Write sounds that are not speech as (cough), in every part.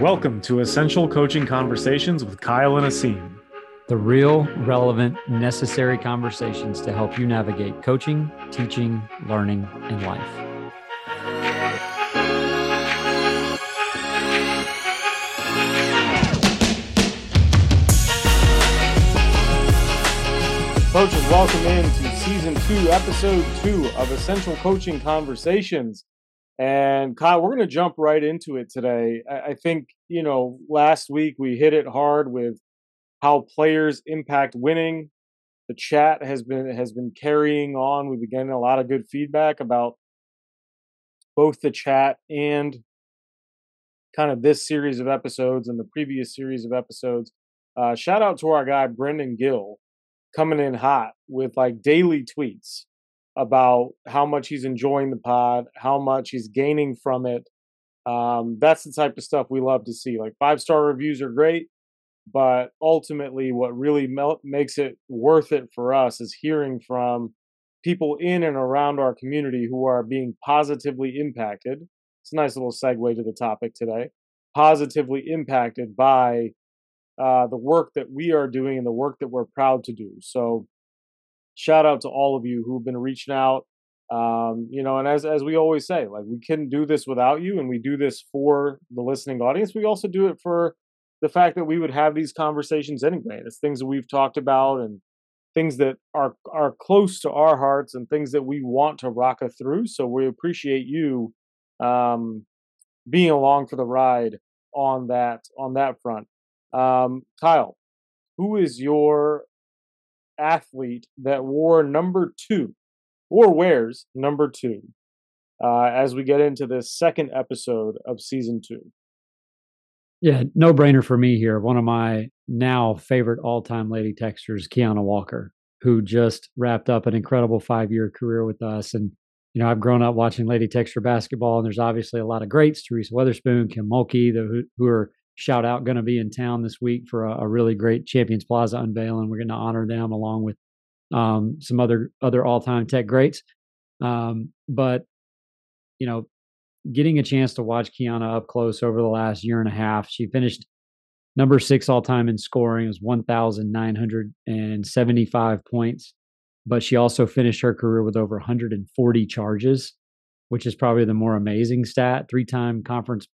Welcome to Essential Coaching Conversations with Kyle and Aseem. The real, relevant, necessary conversations to help you navigate coaching, teaching, learning, and life. Coaches, welcome into season two, episode two of Essential Coaching Conversations. And Kyle, we're going to jump right into it today. I, think, you know, last week we hit it hard with how players impact winning. The chat has been has been carrying on. We've been getting a lot of good feedback about both the chat and kind of this series of episodes and the previous series of episodes. Uh, shout out to our guy Brendan Gill coming in hot with like daily tweets about how much he's enjoying the pod, how much he's gaining from it. Um, that's the type of stuff we love to see. Like five star reviews are great, but ultimately, what really mel- makes it worth it for us is hearing from people in and around our community who are being positively impacted. It's a nice little segue to the topic today. Positively impacted by uh, the work that we are doing and the work that we're proud to do. So, shout out to all of you who've been reaching out. Um, you know, and as as we always say, like we couldn't do this without you, and we do this for the listening audience. We also do it for the fact that we would have these conversations anyway. It's things that we've talked about and things that are are close to our hearts and things that we want to rock a through. So we appreciate you um, being along for the ride on that on that front. Um, Kyle, who is your athlete that wore number two or wears number two uh, as we get into this second episode of season two. Yeah, no brainer for me here. One of my now favorite all time Lady Techsters, Keiunna Walker, who just wrapped up an incredible five year career with us. And, you know, I've grown up watching Lady Techster basketball, and there's obviously a lot of greats Teresa Weatherspoon, Kim Mulkey, the, who are shout out going to be in town this week for a, a, really great Champions Plaza unveiling. We're going to honor them along with um, some other other all time tech greats. Um, but you know, getting a chance to watch Keiunna up close over the last year and a half, she finished number six all time in scoring. It was one thousand nine hundred and seventy five points. But she also finished her career with over 140 charges, which is probably the more amazing stat. Three time conference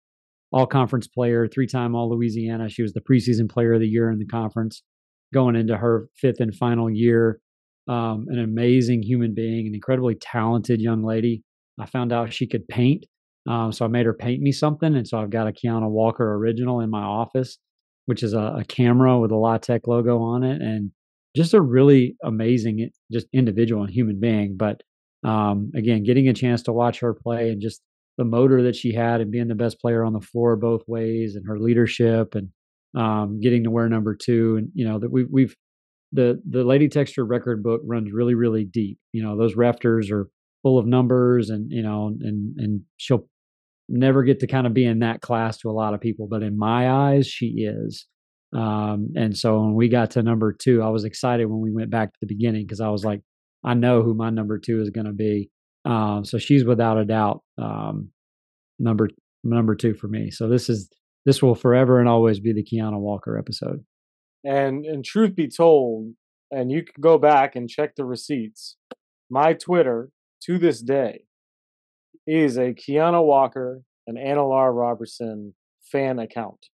all conference player, three time All Louisiana. She was the preseason player of the year in the conference going into her fifth and final year. Um, an amazing human being, an incredibly talented young lady. I found out she could paint. Um, so I made her paint me something. And so I've got a Keiunna Walker original in my office, which is a, a camera with a La Tech logo on it. And just a really amazing, just individual and human being. But um, again, getting a chance to watch her play and just the motor that she had and being the best player on the floor both ways and her leadership and um, getting to wear number two and you know that we've we've the the Lady Techster record book runs really really deep. You know those rafters are full of numbers and you know and and she'll never get to kind of be in that class to a lot of people but in my eyes she is. Um, and so when we got to number two i was excited when we went back to the beginning because i was like i know who my number two is going to be um, so she's without a doubt um, number number two for me. So this is this will forever and always be the Keiunna Walker episode. And and truth be told, and you can go back and check the receipts. My Twitter to this day is a Keiunna Walker and Anna Larr Roberson fan account.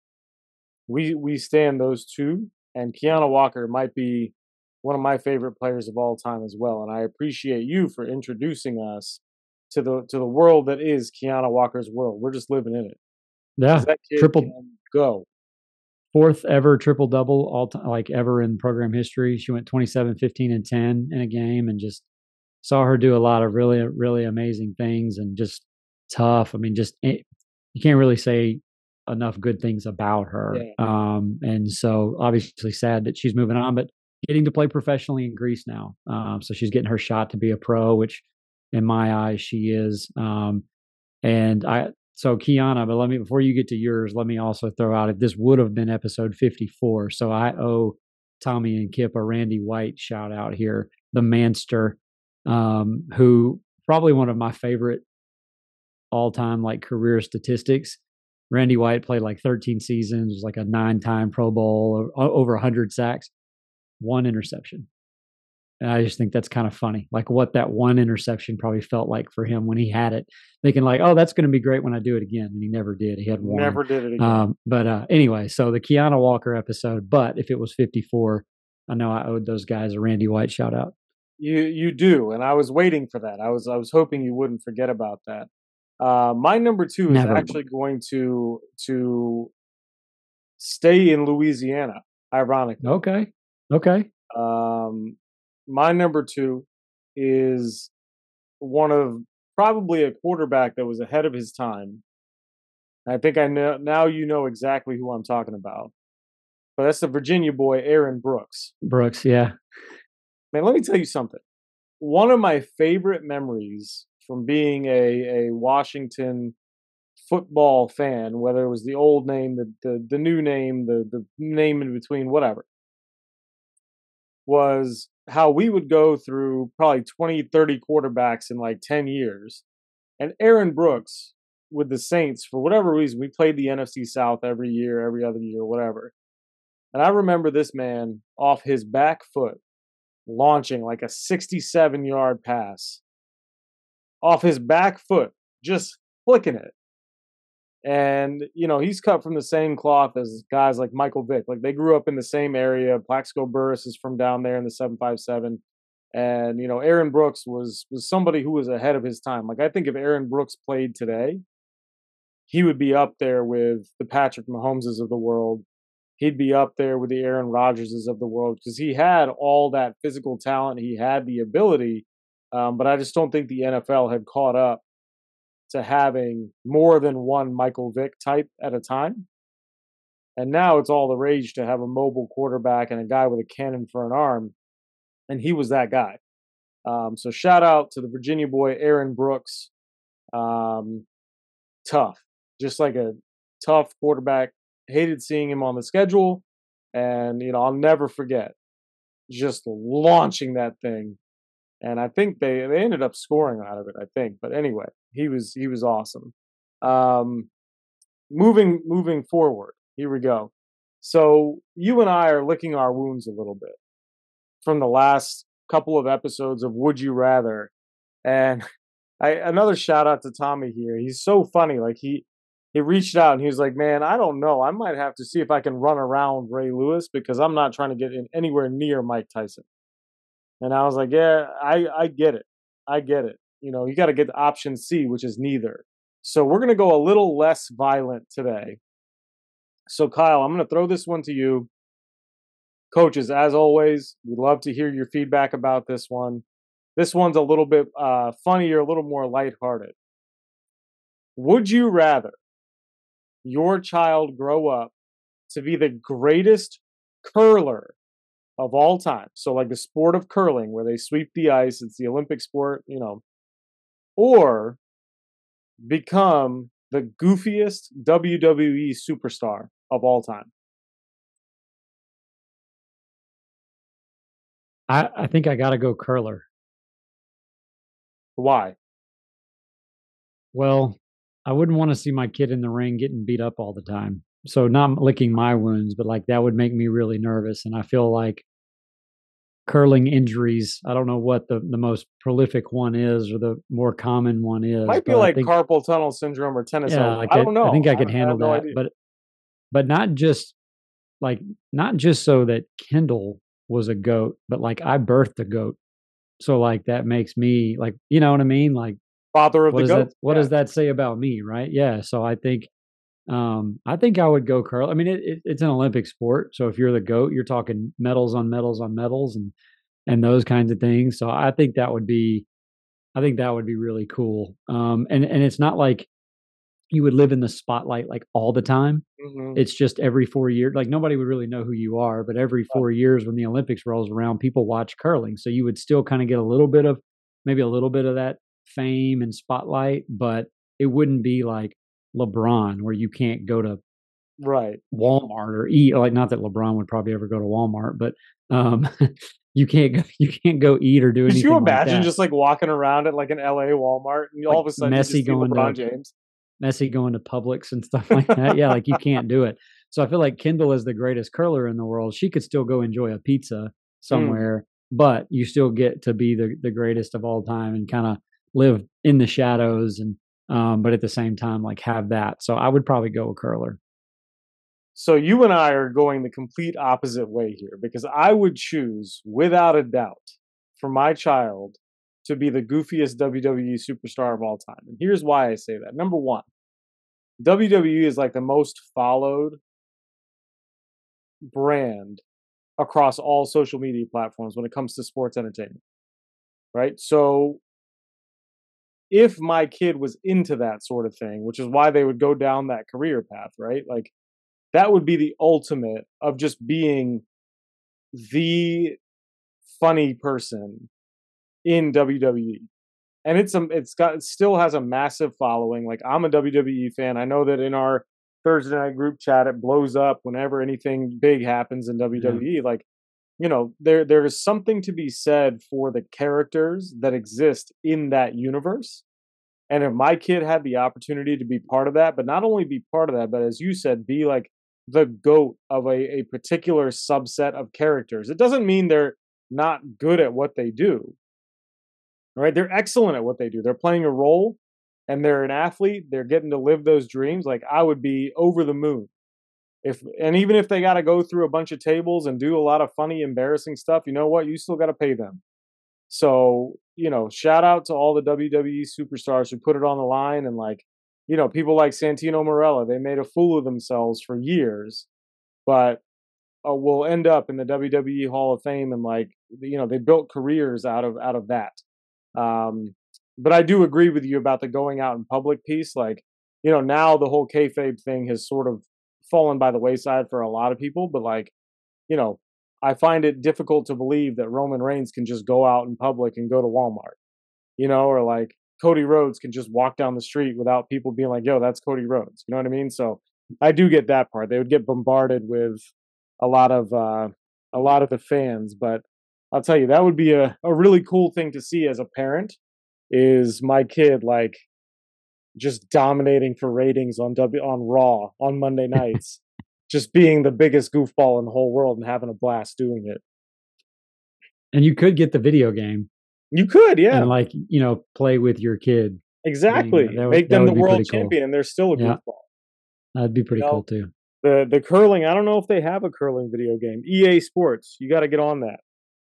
We we stand those two, and Keiunna Walker might be one of my favorite players of all time as well. And I appreciate you for introducing us to the to the world that is Keiunna Walker's world. We're just living in it. Yeah, triple go. Fourth ever triple double all time, like ever in program history. She went 27, 15, and 10 in a game, and just saw her do a lot of really, really amazing things, and just tough. I mean, just it, you can't really say enough good things about her. Yeah. Um, and so obviously sad that she's moving on, but getting to play professionally in Greece now. Um, so she's getting her shot to be a pro, which in my eyes she is. Um, and I so Keiunna, but let me before you get to yours, let me also throw out if this would have been episode 54. So I owe Tommy and Kip a Randy White shout out here, the Manster, um, who probably one of my favorite all time like career statistics Randy White played like 13 seasons, was like a nine-time Pro Bowl, over 100 sacks, one interception. And I just think that's kind of funny, like what that one interception probably felt like for him when he had it, thinking like, "Oh, that's going to be great when I do it again," and he never did. He had one. Never did it again. Um, but uh, anyway, so the Keiunna Walker episode. But if it was 54, I know I owed those guys a Randy White shout out. You you do, and I was waiting for that. I was I was hoping you wouldn't forget about that. Uh, my number two is actually going to to stay in Louisiana. Ironically, Okay. Okay. um, my number two is one of probably a quarterback that was ahead of his time. I think I know now. You know exactly who I'm talking about, but that's the Virginia boy, Aaron Brooks. Brooks, yeah. Man, let me tell you something. One of my favorite memories from being a, a Washington football fan, whether it was the old name, the, the, the new name, the, the name in between, whatever, was how we would go through probably 20, 30 quarterbacks in like 10 years. And Aaron Brooks with the Saints, for whatever reason, we played the NFC South every year, every other year, whatever. And I remember this man off his back foot launching like a 67 yard pass off his back foot, just flicking it. And, you know, he's cut from the same cloth as guys like Michael Vick. Like they grew up in the same area. Plaxico Burress is from down there in the 757. And, you know, Aaron Brooks was was somebody who was ahead of his time. Like I think if Aaron Brooks played today, he would be up there with the Patrick Mahomeses of the world. He'd be up there with the Aaron Rodgerses of the world because he had all that physical talent. He had the ability, um, but I just don't think the NFL had caught up to having more than one Michael Vick type at a time. And now it's all the rage to have a mobile quarterback and a guy with a cannon for an arm. And he was that guy. Um, so shout out to the Virginia boy, Aaron Brooks. Um, tough, just like a tough quarterback. Hated seeing him on the schedule. And, you know, I'll never forget just launching that thing and I think they they ended up scoring out of it. I think, but anyway, he was he was awesome. Um, moving moving forward, here we go. So you and I are licking our wounds a little bit from the last couple of episodes of Would You Rather, and (laughs) I another shout out to Tommy here. He's so funny. Like he he reached out and he was like, "Man, I don't know. I might have to see if I can run around Ray Lewis because I'm not trying to get in anywhere near Mike Tyson." And I was like, yeah, I, I get it. I get it. You know, you got to get option C, which is neither. So we're going to go a little less violent today. So, Kyle, I'm going to throw this one to you. Coaches, as always, we'd love to hear your feedback about this one. This one's a little bit uh, funnier, a little more lighthearted. Would you rather your child grow up to be the greatest curler of all time. So like the sport of curling where they sweep the ice, it's the Olympic sport, you know, or become the goofiest WWE superstar of all time. I, I think I got to go curler. Why? Well, I wouldn't want to see my kid in the ring getting beat up all the time. So not licking my wounds, but like that would make me really nervous. And I feel like curling injuries. I don't know what the, the most prolific one is or the more common one is. Might be like think- carpal tunnel syndrome or tennis yeah, elbow. I, I, don't know. I think I could I handle no that, idea. but but not just like not just so that Kendall was a goat, but like I birthed a goat. So like that makes me like you know what I mean? Like Father of what the goat. that what Yeah. does that say about me, right? Yeah. So I think um I think I would go curl. I mean it, it, it's an Olympic sport, so if you're the goat, you're talking medals on medals on medals and and those kinds of things. So I think that would be I think that would be really cool. Um and and it's not like you would live in the spotlight like all the time. Mhm. It's just every 4 years like nobody would really know who you are, but every 4 years when the Olympics rolls around, people watch curling. So you would still kind of get a little bit of maybe a little bit of that fame and spotlight, but it wouldn't be like LeBron where you can't go to Right. Walmart or eat like not that LeBron would probably ever go to Walmart, but um (laughs) you can't go you can't go eat or do anything. Could you like imagine that. just like walking around at like an LA Walmart and all of a sudden Messi you just see going to- LeBron James? Messi going to Publix and stuff like that. yeah, like you (laughs) can't do it. So I feel like Kendall is the greatest curler in the world. She could still go enjoy a pizza Mm. somewhere, but you still get to be the the greatest of all time and kind of live in the shadows and um, but at the same time like have that. So I would probably go a curler. So you and I are going the complete opposite way here because I would choose, without a doubt, for my child to be the goofiest WWE superstar of all time. And here's why I say that. Number one, WWE is like the most followed brand across all social media platforms when it comes to sports entertainment. Right? So if my kid was into that sort of thing, which is why they would go down that career path, right? Like that would be the ultimate of just being the funny person in WWE. And it's a, it's got it still has a massive following. Like I'm a WWE fan. I know that in our Thursday night group chat it blows up whenever anything big happens in WWE. Like, you know, there there is something to be said for the characters that exist in that universe. And if my kid had the opportunity to be part of that, but not only be part of that, but as you said, be like the goat of a, a particular subset of characters. It doesn't mean they're not good at what they do. Right? They're excellent at what they do. They're playing a role and they're an athlete. They're getting to live those dreams. Like I would be over the moon. If and even if they got to go through a bunch of tables and do a lot of funny, embarrassing stuff, you know what? You still got to pay them. So, you know, shout out to all the WWE superstars who put it on the line and like you know, people like Santino Marella, they made a fool of themselves for years, but uh, will end up in the WWE Hall of Fame and like, you know, they built careers out of out of that. Um, but I do agree with you about the going out in public piece. Like, you know, now the whole kayfabe thing has sort of fallen by the wayside for a lot of people. But like, you know, I find it difficult to believe that Roman Reigns can just go out in public and go to Walmart, you know, or like Cody Rhodes can just walk down the street without people being like, yo, that's Cody Rhodes. You know what I mean? So I do get that part. They would get bombarded with a lot of uh a lot of the fans, but I'll tell you, that would be a, a really cool thing to see as a parent is my kid like just dominating for ratings on W on Raw on Monday nights, (laughs) just being the biggest goofball in the whole world and having a blast doing it. And you could get the video game You could, yeah. and like, you know, play with your kid. Exactly. would- Make them the world pretty cool. champion and they're still a Yeah. goofball. That'd be pretty know, cool too. The the curling, I don't know if they have a curling video game. EA Sports, you got to get on that.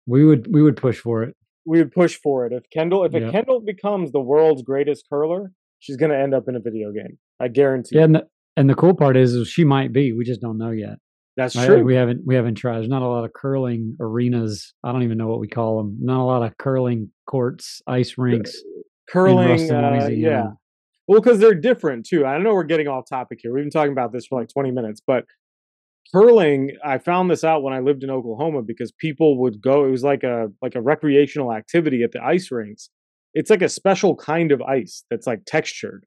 We would we would push for it. We would push for it. If Kendall if Yeah. a Kendall becomes the world's greatest curler, she's going to end up in a video game. I guarantee. Yeah, and the, and the cool part is, is she might be. We just don't know yet. That's right? true. We haven't we haven't tried. There's not a lot of curling arenas. I don't even know what we call them. Not a lot of curling courts, ice rinks. curling, uh, yeah. Well, because they're different too. I know we're getting off topic here. We've been talking about this for like 20 minutes, but curling, I found this out when I lived in Oklahoma because people would go. It was like a like a recreational activity at the ice rinks. It's like a special kind of ice that's like textured,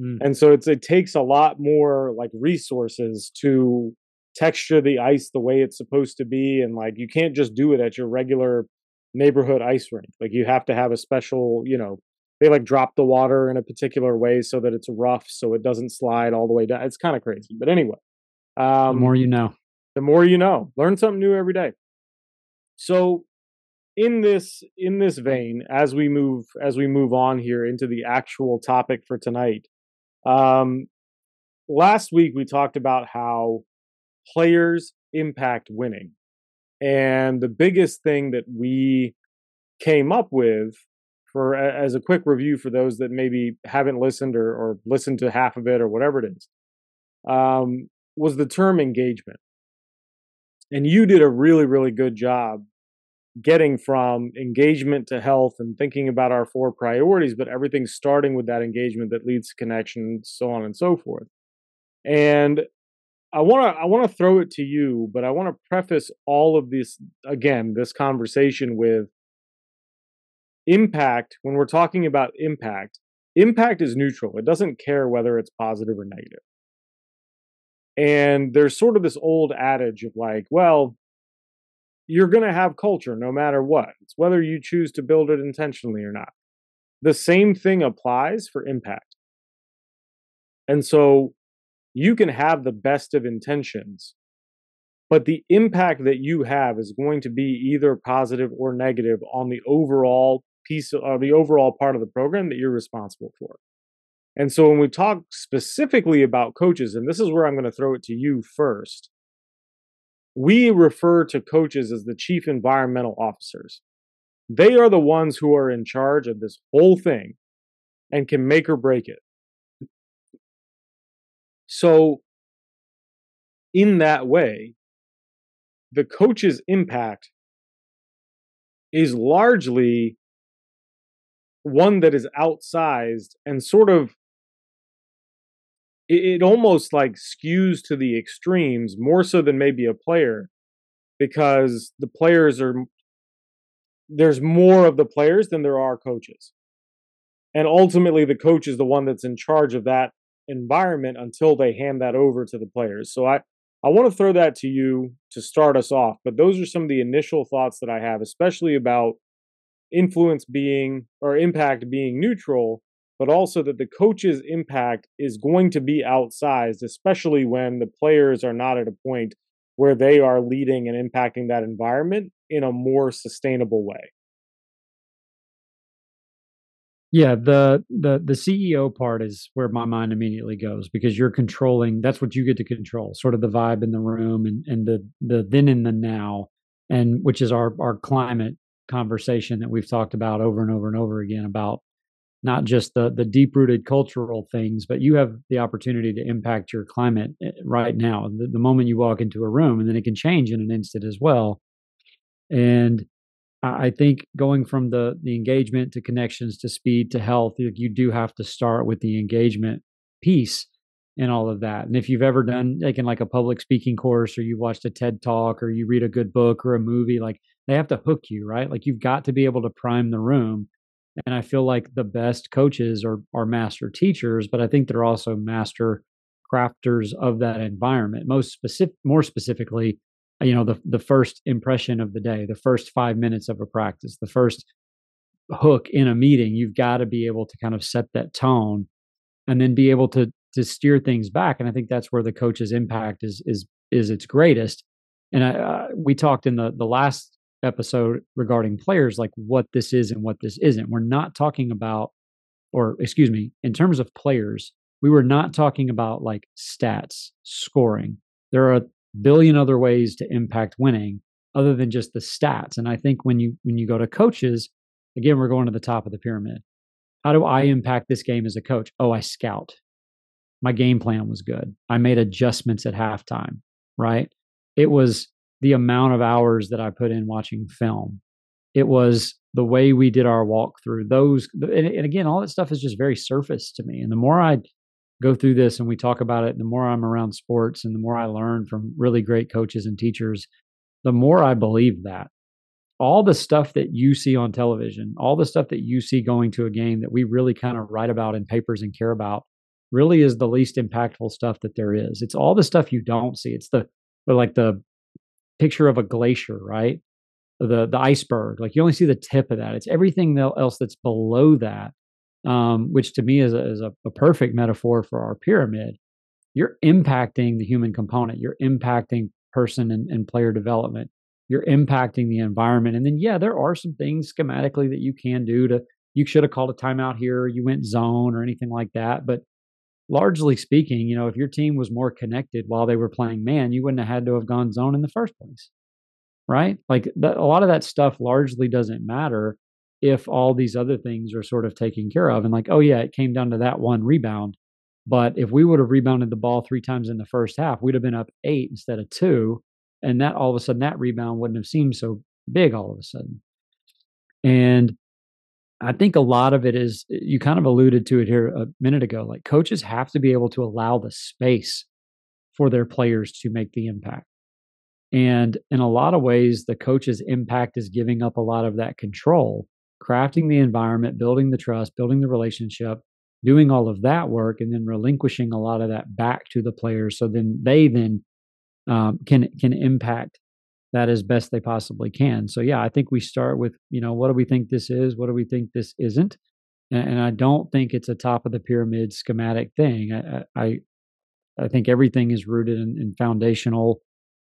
Mm. and so it's it takes a lot more like resources to texture the ice the way it's supposed to be, and like you can't just do it at your regular neighborhood ice rink. Like you have to have a special, you know, they like drop the water in a particular way so that it's rough so it doesn't slide all the way down. It's kind of crazy. But anyway, The um, more you know. the more you know. Learn something new every day. So in this in this vein, as we move as we move on here into the actual topic for tonight, um, last week we talked about how players impact winning. And the biggest thing that we came up with for as a quick review for those that maybe haven't listened or, or listened to half of it or whatever it is, um, was the term engagement. And you did a really, really good job getting from engagement to health and thinking about our four priorities, but everything starting with that engagement that leads to connection, so on and so forth. And I want to I want to throw it to you, but I want to preface all of this again, this conversation with impact. When we're talking about impact, impact is neutral. It doesn't care whether it's positive or negative. And there's sort of this old adage of like, well, you're going to have culture no matter what. It's whether you choose to build it intentionally or not. The same thing applies for impact. And so you can have the best of intentions, but the impact that you have is going to be either positive or negative on the overall piece of the overall part of the program that you're responsible for. And so when we talk specifically about coaches, and this is where I'm going to throw it to you first, we refer to coaches as the chief environmental officers. They are the ones who are in charge of this whole thing and can make or break it. So, in that way, the coach's impact is largely one that is outsized and sort of it, it almost like skews to the extremes more so than maybe a player because the players are there's more of the players than there are coaches. And ultimately the coach is the one that's in charge of that environment until they hand that over to the players. So i i want to throw that to you to start us off but those are some of the initial thoughts that i have especially about influence being or impact being neutral, but also that the coach's impact is going to be outsized, especially when the players are not at a point where they are leading and impacting that environment in a more sustainable way. Yeah, the the the CEO part is where my mind immediately goes because you're controlling that's what you get to control, sort of the vibe in the room and and the the then and the now and which is our our climate conversation that we've talked about over and over and over again about not just the the deep rooted cultural things, but you have the opportunity to impact your climate eh, right now. The, the, moment you walk into a room, and then it can change in an instant as well. And I think going from the the engagement to connections to speed to health, you, you do have to start with the engagement piece and all of that. And if you've ever done like in like a public speaking course or you watched a TED talk or you read a good book or a movie, like they have to hook you, right? Like you've got to be able to prime the room. And I feel like the best coaches are are master teachers, but I think they're also master crafters of that environment. Most specific more specifically, you know, the the first impression of the day, the first 5 minutes of a practice, the first hook in a meeting, you've got to be able to kind of set that tone and then be able to to steer things back. And I think that's where the coach's impact is is is its greatest. And I, uh, we talked in the the last episode regarding players, like what this is and what this isn't. We're not talking about, or excuse me, in terms of players, we were not talking about like stats, scoring. There are a billion other ways to impact winning other than just the stats. And I think when you when you go to coaches, again, we're going to the top of the pyramid. How do I impact this game as a coach? Oh, I scout. My game plan was good. I made adjustments at halftime, right? It was the amount of hours that I put in watching film. It was the way we did our walkthrough. Those, and, and again, all that stuff is just very surface to me. And the more I go through this and we talk about it, the more I'm around sports and the more I learn from really great coaches and teachers, the more I believe that. All the stuff that you see on television, all the stuff that you see going to a game that we really kind of write about in papers and care about, really is the least impactful stuff that there is. It's all the stuff you don't see. It's the like the picture of a glacier, right? The the iceberg. Like you only see the tip of that. It's everything else that's below that, um, which to me is a, is a, a perfect metaphor for our pyramid. You're impacting the human component. You're impacting person and, and player development. You're impacting the environment. And then, yeah, there are some things schematically that you can do to. You should have called a timeout here. You went zone or anything like that. But largely speaking, you know, if your team was more connected while they were playing man, you wouldn't have had to have gone zone in the first place. Right? Like a lot of that stuff largely doesn't matter if all these other things are sort of taken care of. And like, oh, yeah, it came down to that one rebound. But if we would have rebounded the ball three times in the first half, we'd have been up eight instead of two. And that all of a sudden, that rebound wouldn't have seemed so big all of a sudden. And I think a lot of it is you kind of alluded to it here a minute ago. Like coaches have to be able to allow the space for their players to make the impact. And in a lot of ways, the coach's impact is giving up a lot of that control, crafting the environment, building the trust, building the relationship, doing all of that work, and then relinquishing a lot of that back to the players. So then they then um, can can impact that as best they possibly can. So yeah, I think we start with, you know, what do we think this is? What do we think this isn't? and, and I don't think it's a top of the pyramid schematic thing. I I, I think everything is rooted in, in foundational,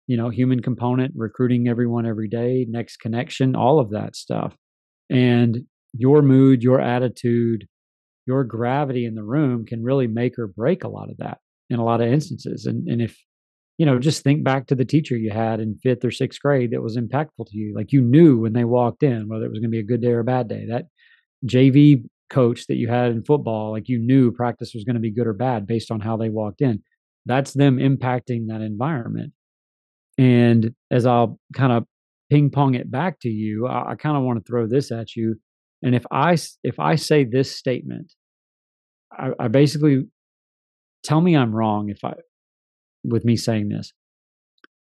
you know, human component, recruiting everyone every day, next connection, all of that stuff, and your mood, your attitude, your gravity in the room can really make or break a lot of that in a lot of instances. And and if you know, just think back to the teacher you had in fifth or sixth grade that was impactful to you. Like you knew when they walked in whether it was going to be a good day or a bad day. That JV coach that you had in football, like you knew practice was going to be good or bad based on how they walked in. That's them impacting that environment. And as I'll kind of ping pong it back to you, I, I kind of want to throw this at you. And if I if I say this statement, I, I basically tell me I'm wrong if I with me saying this.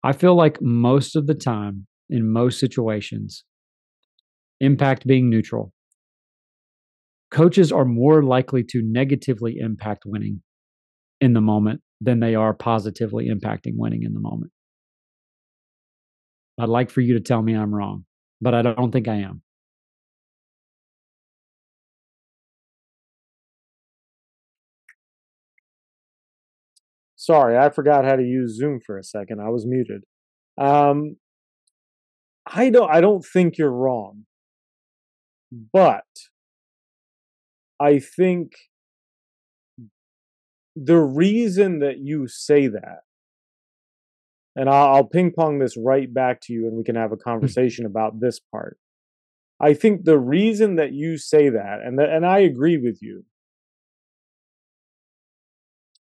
I feel like most of the time in most situations, impact being neutral, coaches are more likely to negatively impact winning in the moment than they are positively impacting winning in the moment. I'd like for you to tell me I'm wrong, but I don't think I am. Sorry, I forgot how to use Zoom for a second. I was muted. Um, I don't. I don't think you're wrong, but I think the reason that you say that, and I'll, I'll ping pong this right back to you, and we can have a hmm. conversation about this part. I think the reason that you say that, and and I agree with you,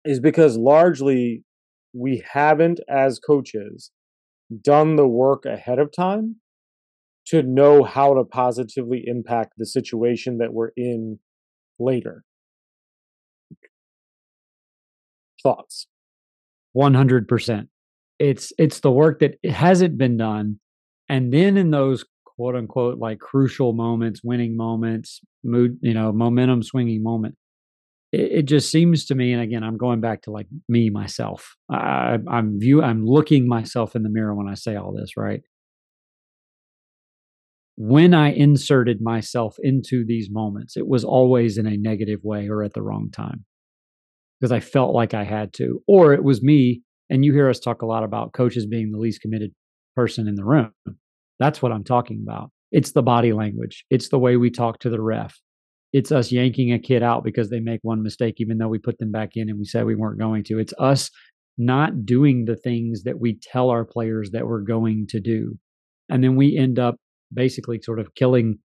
is because largely we haven't, as coaches, done the work ahead of time to know how to positively impact the situation that we're in later. Thoughts? 100%. It's it's the work that hasn't been done and then in those quote unquote like crucial moments, winning moments, mood, you know, momentum swinging moment it, it, just seems to me, and again, I'm going back to like me myself. I, I'm view, I'm looking myself in the mirror when I say all this, right? When I inserted myself into these moments, it was always in a negative way or at the wrong time because I felt like I had to, or it was me. And you hear us talk a lot about coaches being the least committed person in the room. That's what I'm talking about. It's the body language. It's the way we talk to the ref it's us yanking a kid out because they make one mistake, even though we put them back in and we said we weren't going to. It's us not doing the things that we tell our players that we're going to do. And then we end up basically sort of killing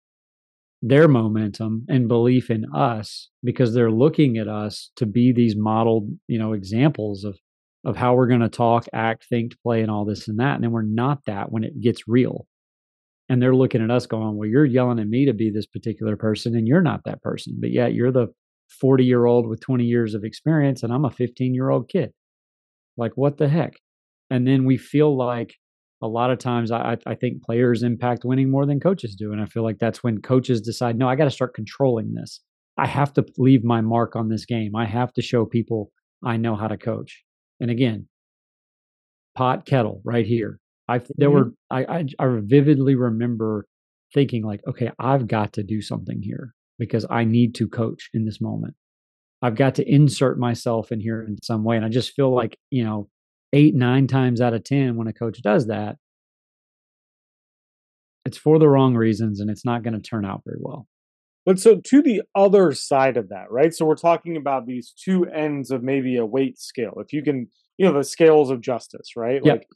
their momentum and belief in us because they're looking at us to be these modeled, you know, examples of of how we're going to talk, act, think, play, and all this and that. And then we're not that when it gets real and they're looking at us going, well, you're yelling at me to be this particular person and you're not that person. But yet you're the 40 year old with 20 years of experience and I'm a 15 year old kid. Like, what the heck? And then we feel like a lot of times I, I think players impact winning more than coaches do. And I feel like that's when coaches decide, no, I got to start controlling this. I have to leave my mark on this game. I have to show people I know how to coach. And again, pot kettle right here. I there mm-hmm. were I, I I vividly remember thinking like, okay, I've got to do something here because I need to coach in this moment. I've got to insert myself in here in some way. And I just feel like, you know, eight, nine times out of 10, when a coach does that, it's for the wrong reasons and it's not going to turn out very well. But so to the other side of that, right? So we're talking about these two ends of maybe a weight scale. If you can, you know, the scales of justice, right? Yep. Like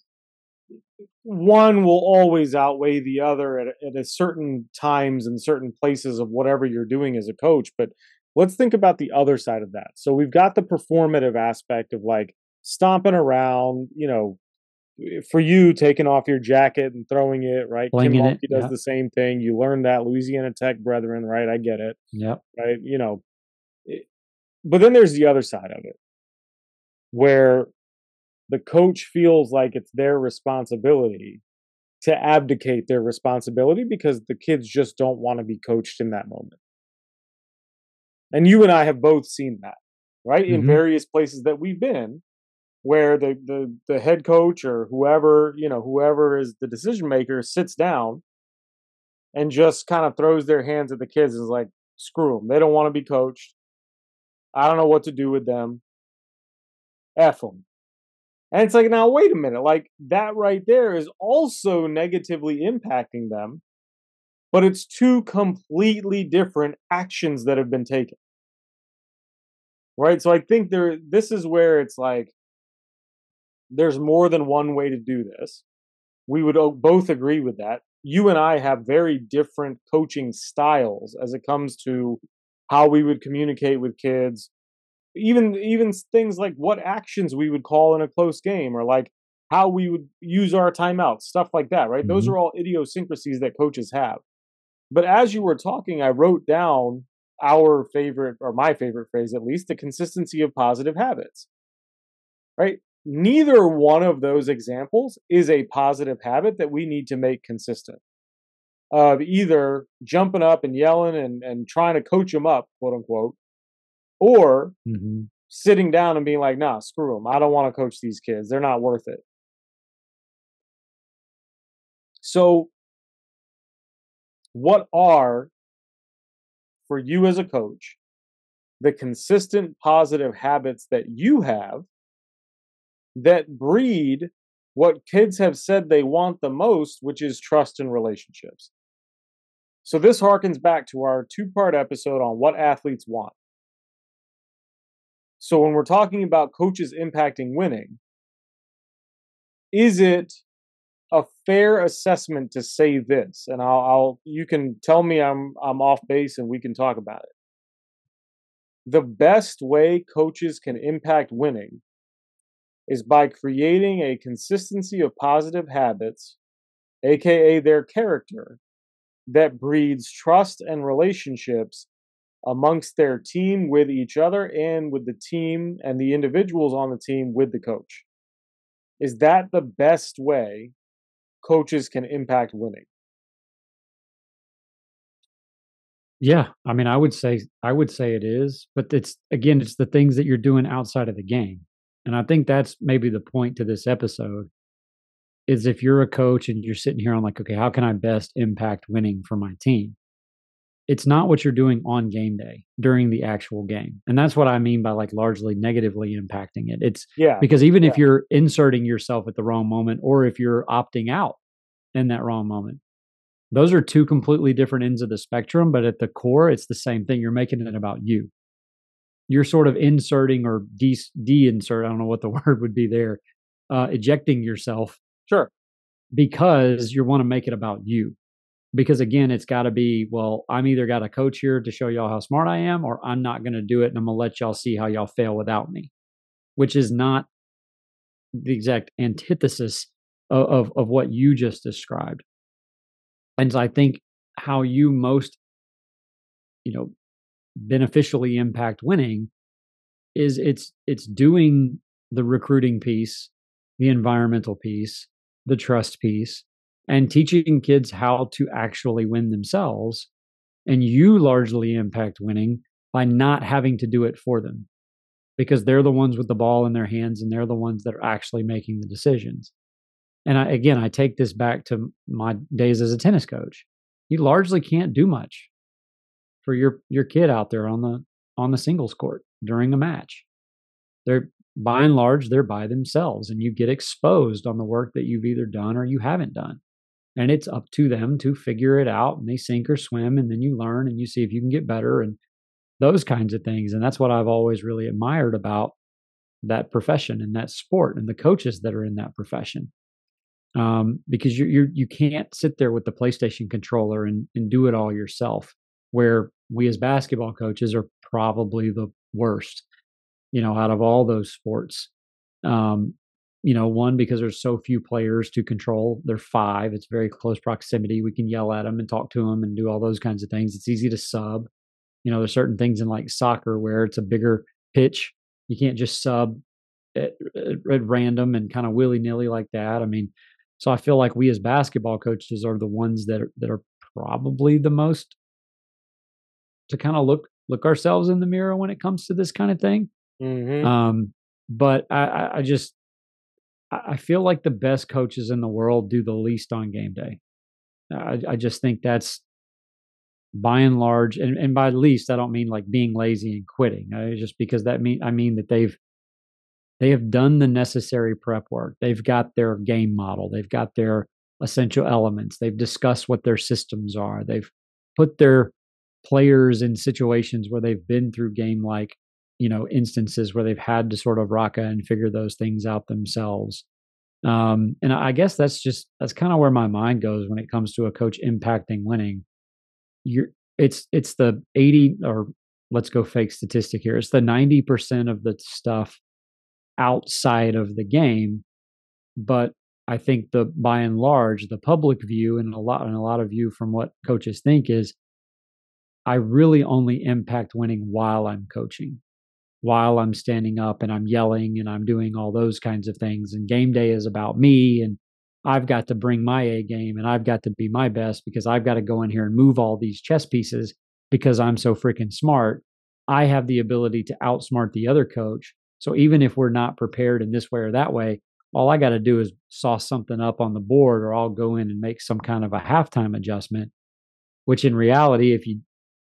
one will always outweigh the other at, at a certain times and certain places of whatever you're doing as a coach. But let's think about the other side of that. So we've got the performative aspect of like stomping around, you know, for you taking off your jacket and throwing it, right? Kim Mulkey does the same thing. You learned that Louisiana Tech brethren, right? I get it. Yeah. Right. You know, it, but then there's the other side of it where the coach feels like it's their responsibility to abdicate their responsibility because the kids just don't want to be coached in that moment. And you and I have both seen that, right? Mm-hmm. In various places that we've been where the, the the head coach or whoever, you know, whoever is the decision maker sits down and just kind of throws their hands at the kids and is like, screw them. They don't want to be coached. I don't know what to do with them. F them. And it's like, now, wait a minute. Like, that right there is also negatively impacting them, but it's two completely different actions that have been taken. Right? So I think there, this is where it's like, there's more than one way to do this. We would both agree with that. You and I have very different coaching styles as it comes to how we would communicate with kids, even even things like what actions we would call in a close game or like how we would use our timeouts, stuff like that, right? Mm-hmm. Those are all idiosyncrasies that coaches have. But as you were talking, I wrote down our favorite or my favorite phrase at least, the consistency of positive habits. Right? Neither one of those examples is a positive habit that we need to make consistent. Of either jumping up and yelling and, and trying to coach them up, quote unquote, or mm-hmm. sitting down and being like, nah, screw them. I don't want to coach these kids. They're not worth it. So, what are, for you as a coach, the consistent positive habits that you have that breed what kids have said they want the most, which is trust in relationships? So, this harkens back to our two part episode on what athletes want. So when we're talking about coaches impacting winning, is it a fair assessment to say this? And I'll, I'll you can tell me I'm I'm off base and we can talk about it. The best way coaches can impact winning is by creating a consistency of positive habits, aka their character, that breeds trust and relationships amongst their team with each other and with the team and the individuals on the team with the coach. Is that the best way coaches can impact winning? Yeah, I mean I would say I would say it is, but it's again it's the things that you're doing outside of the game. And I think that's maybe the point to this episode is if you're a coach and you're sitting here on like okay, how can I best impact winning for my team? It's not what you're doing on game day during the actual game. And that's what I mean by like largely negatively impacting it. It's yeah. Because even yeah. if you're inserting yourself at the wrong moment or if you're opting out in that wrong moment, those are two completely different ends of the spectrum, but at the core it's the same thing. You're making it about you. You're sort of inserting or de insert, I don't know what the (laughs) word would be there, uh, ejecting yourself. Sure. Because you want to make it about you because again it's got to be well i'm either got a coach here to show y'all how smart i am or i'm not going to do it and i'm going to let y'all see how y'all fail without me which is not the exact antithesis of, of, of what you just described. And so i think how you most you know beneficially impact winning is it's it's doing the recruiting piece the environmental piece the trust piece and teaching kids how to actually win themselves. And you largely impact winning by not having to do it for them because they're the ones with the ball in their hands and they're the ones that are actually making the decisions. And I, again, I take this back to my days as a tennis coach. You largely can't do much for your your kid out there on the on the singles court during a match. They're by and large they're by themselves and you get exposed on the work that you've either done or you haven't done and it's up to them to figure it out and they sink or swim and then you learn and you see if you can get better and those kinds of things and that's what i've always really admired about that profession and that sport and the coaches that are in that profession um, because you you you can't sit there with the PlayStation controller and and do it all yourself. Where we as basketball coaches are probably the worst, you know, out of all those sports. Um, you know, one because there's so few players to control. They're five. It's very close proximity. We can yell at them and talk to them and do all those kinds of things. It's easy to sub. You know, there's certain things in like soccer where it's a bigger pitch. You can't just sub at, at random and kind of willy nilly like that. I mean, so I feel like we as basketball coaches are the ones that are, that are probably the most to kind of look look ourselves in the mirror when it comes to this kind of thing. Mm-hmm. Um, but I, I just I feel like the best coaches in the world do the least on game day. I, I just think that's by and large, and, and by least, I don't mean like being lazy and quitting. I, just because that mean I mean that they've they have done the necessary prep work. They've got their game model. They've got their essential elements. They've discussed what their systems are. They've put their players in situations where they've been through game like you know instances where they've had to sort of rocka and figure those things out themselves. Um, and i guess that's just that's kind of where my mind goes when it comes to a coach impacting winning. You're it's it's the 80 or let's go fake statistic here it's the 90% of the stuff outside of the game but i think the by and large the public view and a lot and a lot of view from what coaches think is I really only impact winning while I'm coaching, while I'm standing up and I'm yelling and I'm doing all those kinds of things. And game day is about me and I've got to bring my A game and I've got to be my best because I've got to go in here and move all these chess pieces because I'm so freaking smart. I have the ability to outsmart the other coach. So even if we're not prepared in this way or that way, all I got to do is sauce something up on the board or I'll go in and make some kind of a halftime adjustment, which in reality, if you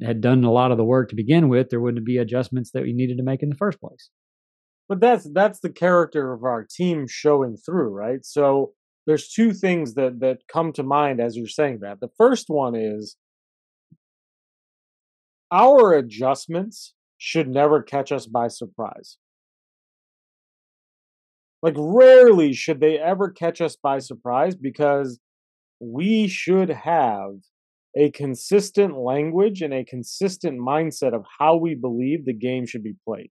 had done a lot of the work to begin with, there wouldn't be adjustments that we needed to make in the first place. But that's that's the character of our team showing through, right? So there's two things that that come to mind as you're saying that. The first one is our adjustments should never catch us by surprise. Like rarely should they ever catch us by surprise because we should have a consistent language and a consistent mindset of how we believe the game should be played.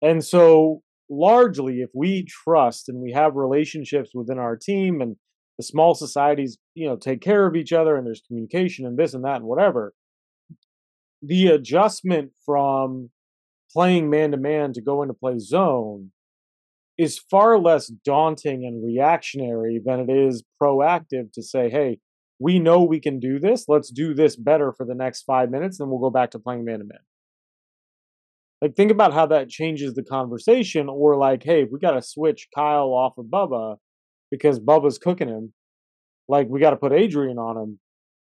And so, largely, if we trust and we have relationships within our team and the small societies, you know, take care of each other and there's communication and this and that and whatever, the adjustment from playing man to man to go into play zone is far less daunting and reactionary than it is proactive to say, hey, we know we can do this. Let's do this better for the next five minutes, then we'll go back to playing man to man. Like, think about how that changes the conversation. Or, like, hey, we got to switch Kyle off of Bubba because Bubba's cooking him. Like, we got to put Adrian on him.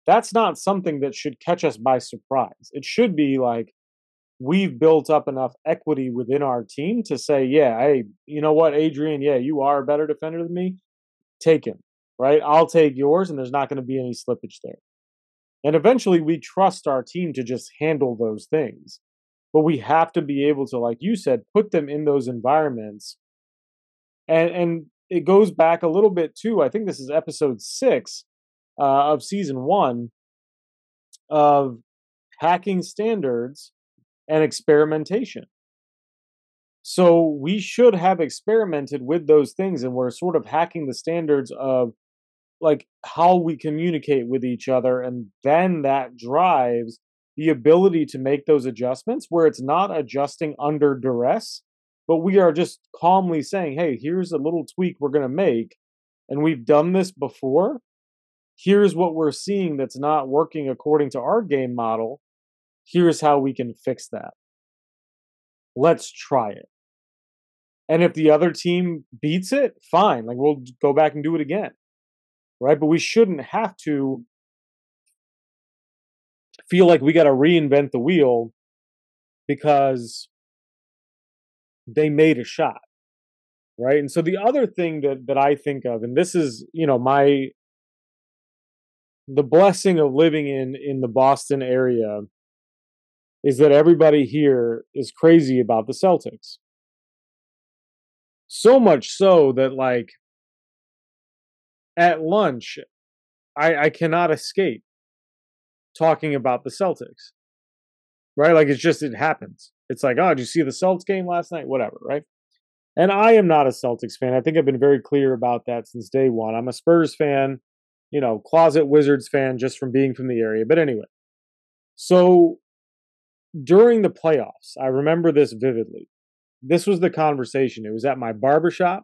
That's not something that should catch us by surprise. It should be like, we've built up enough equity within our team to say, yeah, hey, you know what, Adrian, yeah, you are a better defender than me. Take him, right? I'll take yours, and there's not going to be any slippage there. And eventually, we trust our team to just handle those things. But we have to be able to, like you said, put them in those environments. And and it goes back a little bit too. I think this is episode six uh, of season one of hacking standards and experimentation. So we should have experimented with those things and we're sort of hacking the standards of like how we communicate with each other and then that drives the ability to make those adjustments where it's not adjusting under duress but we are just calmly saying hey here's a little tweak we're going to make and we've done this before here's what we're seeing that's not working according to our game model here's how we can fix that. Let's try it. And if the other team beats it, fine. Like we'll go back and do it again. Right? But we shouldn't have to feel like we got to reinvent the wheel because they made a shot. Right? And so the other thing that that I think of and this is, you know, my the blessing of living in in the Boston area is that everybody here is crazy about the Celtics. So much so that, like, at lunch, I, I cannot escape talking about the Celtics. Right? Like, it's just, it happens. It's like, oh, did you see the Celtics game last night? Whatever, right? And I am not a Celtics fan. I think I've been very clear about that since day one. I'm a Spurs fan, you know, closet Wizards fan just from being from the area. But anyway, so during the playoffs, I remember this vividly. This was the conversation. It was at my barbershop.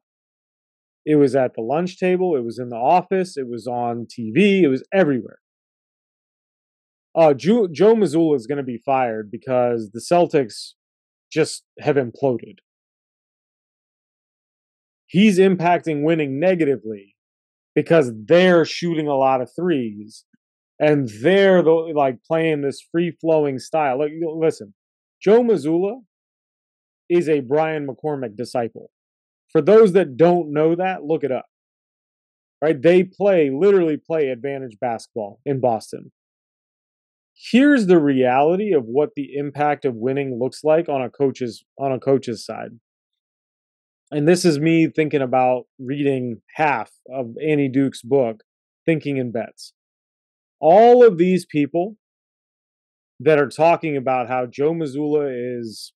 It was at the lunch table. It was in the office. It was on TV. It was everywhere. Uh, Joe, Joe Mazzulla is going to be fired because the Celtics just have imploded. He's impacting winning negatively because they're shooting a lot of threes and they're the, like playing this free flowing style. Like, listen, Joe Mazzulla is a Brian McCormick disciple. For those that don't know that, look it up. Right? They play, literally play advantage basketball in Boston. Here's the reality of what the impact of winning looks like on a coach's on a coach's side. And this is me thinking about reading half of Annie Duke's book, Thinking in Bets. All of these people that are talking about how Joe Mazzulla is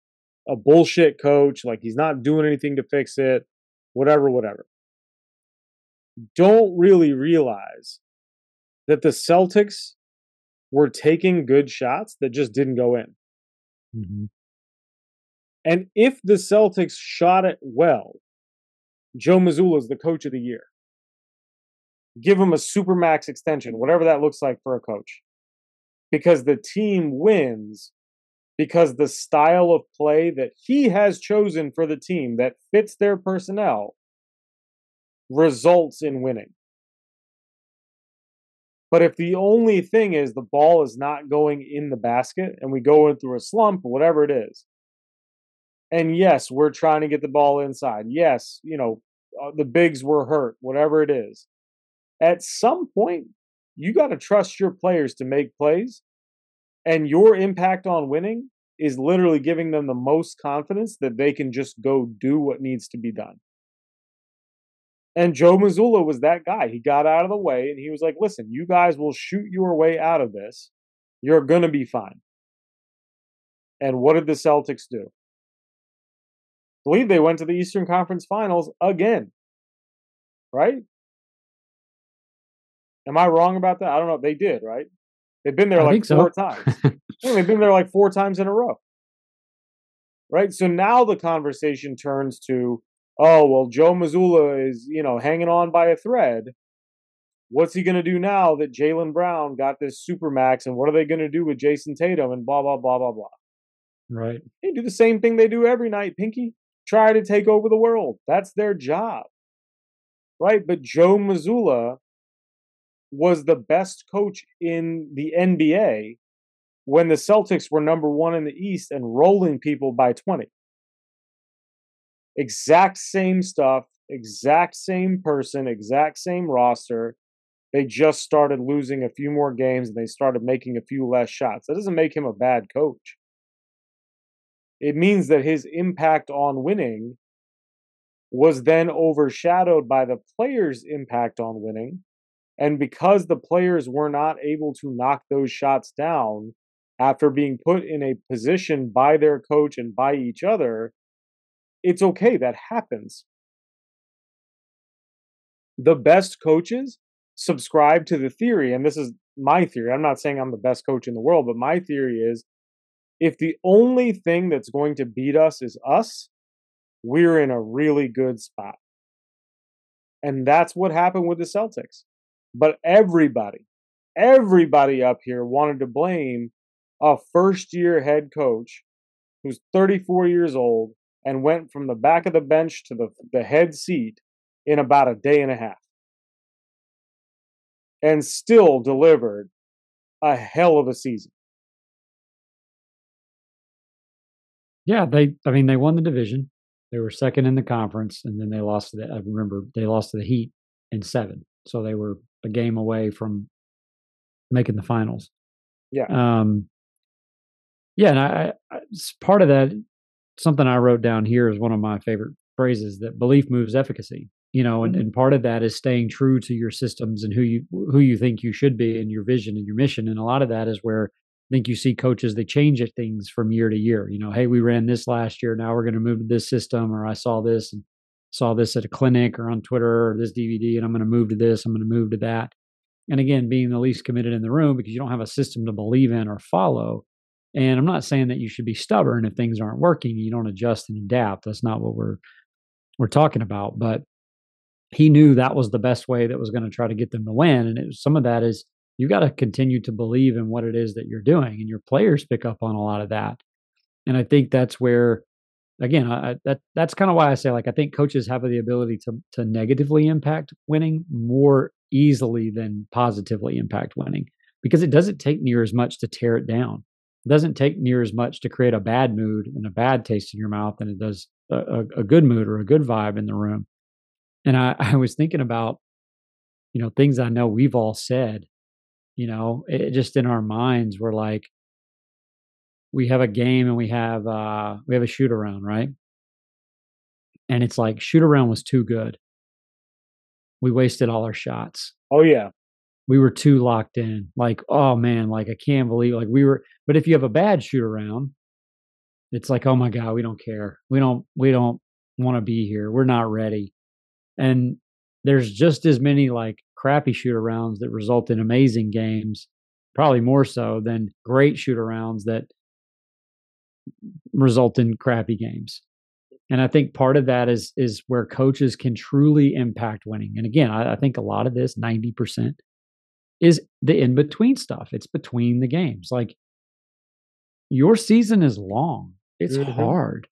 a bullshit coach, like he's not doing anything to fix it, whatever, whatever. Don't really realize that the Celtics were taking good shots that just didn't go in. Mm-hmm. And if the Celtics shot it well, Joe Mazzulla is the coach of the year. Give him a super max extension, whatever that looks like for a coach. Because the team wins because the style of play that he has chosen for the team that fits their personnel results in winning. But if the only thing is the ball is not going in the basket and we go in through a slump whatever it is, and yes, we're trying to get the ball inside. Yes, you know, uh, the bigs were hurt, whatever it is. At some point, you got to trust your players to make plays and your impact on winning is literally giving them the most confidence that they can just go do what needs to be done. And Joe Mazzulla was that guy. He got out of the way and he was like, listen, you guys will shoot your way out of this. You're going to be fine. And what did the Celtics do? I believe they went to the Eastern Conference Finals again. Right? Am I wrong about that? I don't know. They did, right? They've been there I like four so. times. they've been there like four times in a row. Right? So now the conversation turns to, oh, well, Joe Mazzulla is, you know, hanging on by a thread. What's he going to do now that Jaylen Brown got this super max? And what are they going to do with Jayson Tatum and blah, blah, blah, blah, blah? Right. They do the same thing they do every night, Pinky. Try to take over the world. That's their job. Right? But Joe Mazzulla was the best coach in the NBA when the Celtics were number one in the East and rolling people by 20. Exact same stuff, exact same person, exact same roster. They just started losing a few more games and they started making a few less shots. That doesn't make him a bad coach. It means that his impact on winning was then overshadowed by the players' impact on winning and because the players were not able to knock those shots down after being put in a position by their coach and by each other, it's okay. That happens. The best coaches subscribe to the theory, and this is my theory. I'm not saying I'm the best coach in the world, but my theory is if the only thing that's going to beat us is us, we're in a really good spot. And that's what happened with the Celtics. But everybody, everybody up here wanted to blame a first year head coach who's 34 years old and went from the back of the bench to the, the head seat in about a day and a half and still delivered a hell of a season. Yeah, they I mean they won the division. They were second in the conference and then they lost to the I remember they lost to the Heat in 7. So they were a game away from making the finals. Yeah. Um, yeah, and I, I part of that something I wrote down here is one of my favorite phrases that belief moves efficacy. You know, and, mm-hmm. and part of that is staying true to your systems and who you who you think you should be and your vision and your mission. And a lot of that is where I think you see coaches they change things from year to year. You know, hey, we ran this last year, now we're going to move to this system, or I saw this, and saw this at a clinic or on Twitter or this DVD and I'm going to move to this, I'm going to move to that. And again, being the least committed in the room because you don't have a system to believe in or follow. And I'm not saying that you should be stubborn if things aren't working, you don't adjust and adapt. That's not what we're we're talking about, but he knew that was the best way that was going to try to get them to win and it some of that is you got to continue to believe in what it is that you're doing and your players pick up on a lot of that. And I think that's where again, I, that that's kind of why I say like I think coaches have the ability to to negatively impact winning more easily than positively impact winning because it doesn't take near as much to tear it down. It doesn't take near as much to create a bad mood and a bad taste in your mouth than it does a, a, a good mood or a good vibe in the room. And I, (laughs) I was thinking about, you know, things I know we've all said, you know, it, just in our minds, we're like, we have a game and we have uh we have a shoot around, right? And it's like shoot around was too good. We wasted all our shots. Oh yeah. We were too locked in. Like, oh man, like I can't believe like we were but if you have a bad shoot around, it's like, oh my God, we don't care. We don't we don't want to be here. We're not ready. And there's just as many like crappy shoot arounds that result in amazing games, probably more so than great shoot arounds that result in crappy games. And I think part of that is is where coaches can truly impact winning. And again, I, I think a lot of this, 90%, is the in between stuff. It's between the games. Like your season is long. It's mm-hmm. hard.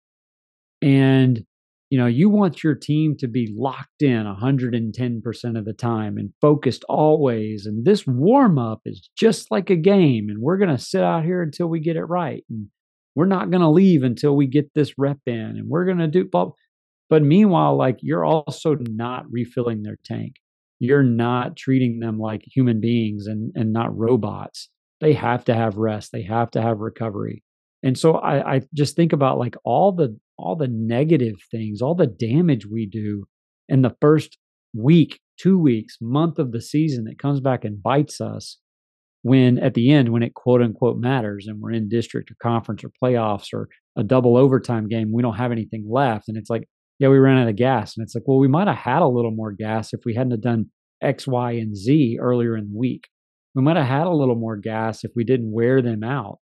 And you know, you want your team to be locked in 110% of the time and focused always. And this warm up is just like a game. And we're going to sit out here until we get it right. And we're not going to leave until we get this rep in. And we're going to do, but, but meanwhile, like you're also not refilling their tank. You're not treating them like human beings and, and not robots. They have to have rest. They have to have recovery. And so I, I just think about like all the all the negative things, all the damage we do in the first week, two weeks, month of the season that comes back and bites us when at the end, when it quote unquote matters and we're in district or conference or playoffs or a double overtime game, we don't have anything left. And it's like, yeah, we ran out of gas. And it's like, well, we might have had a little more gas if we hadn't done X, Y, and Z earlier in the week. We might have had a little more gas if we didn't wear them out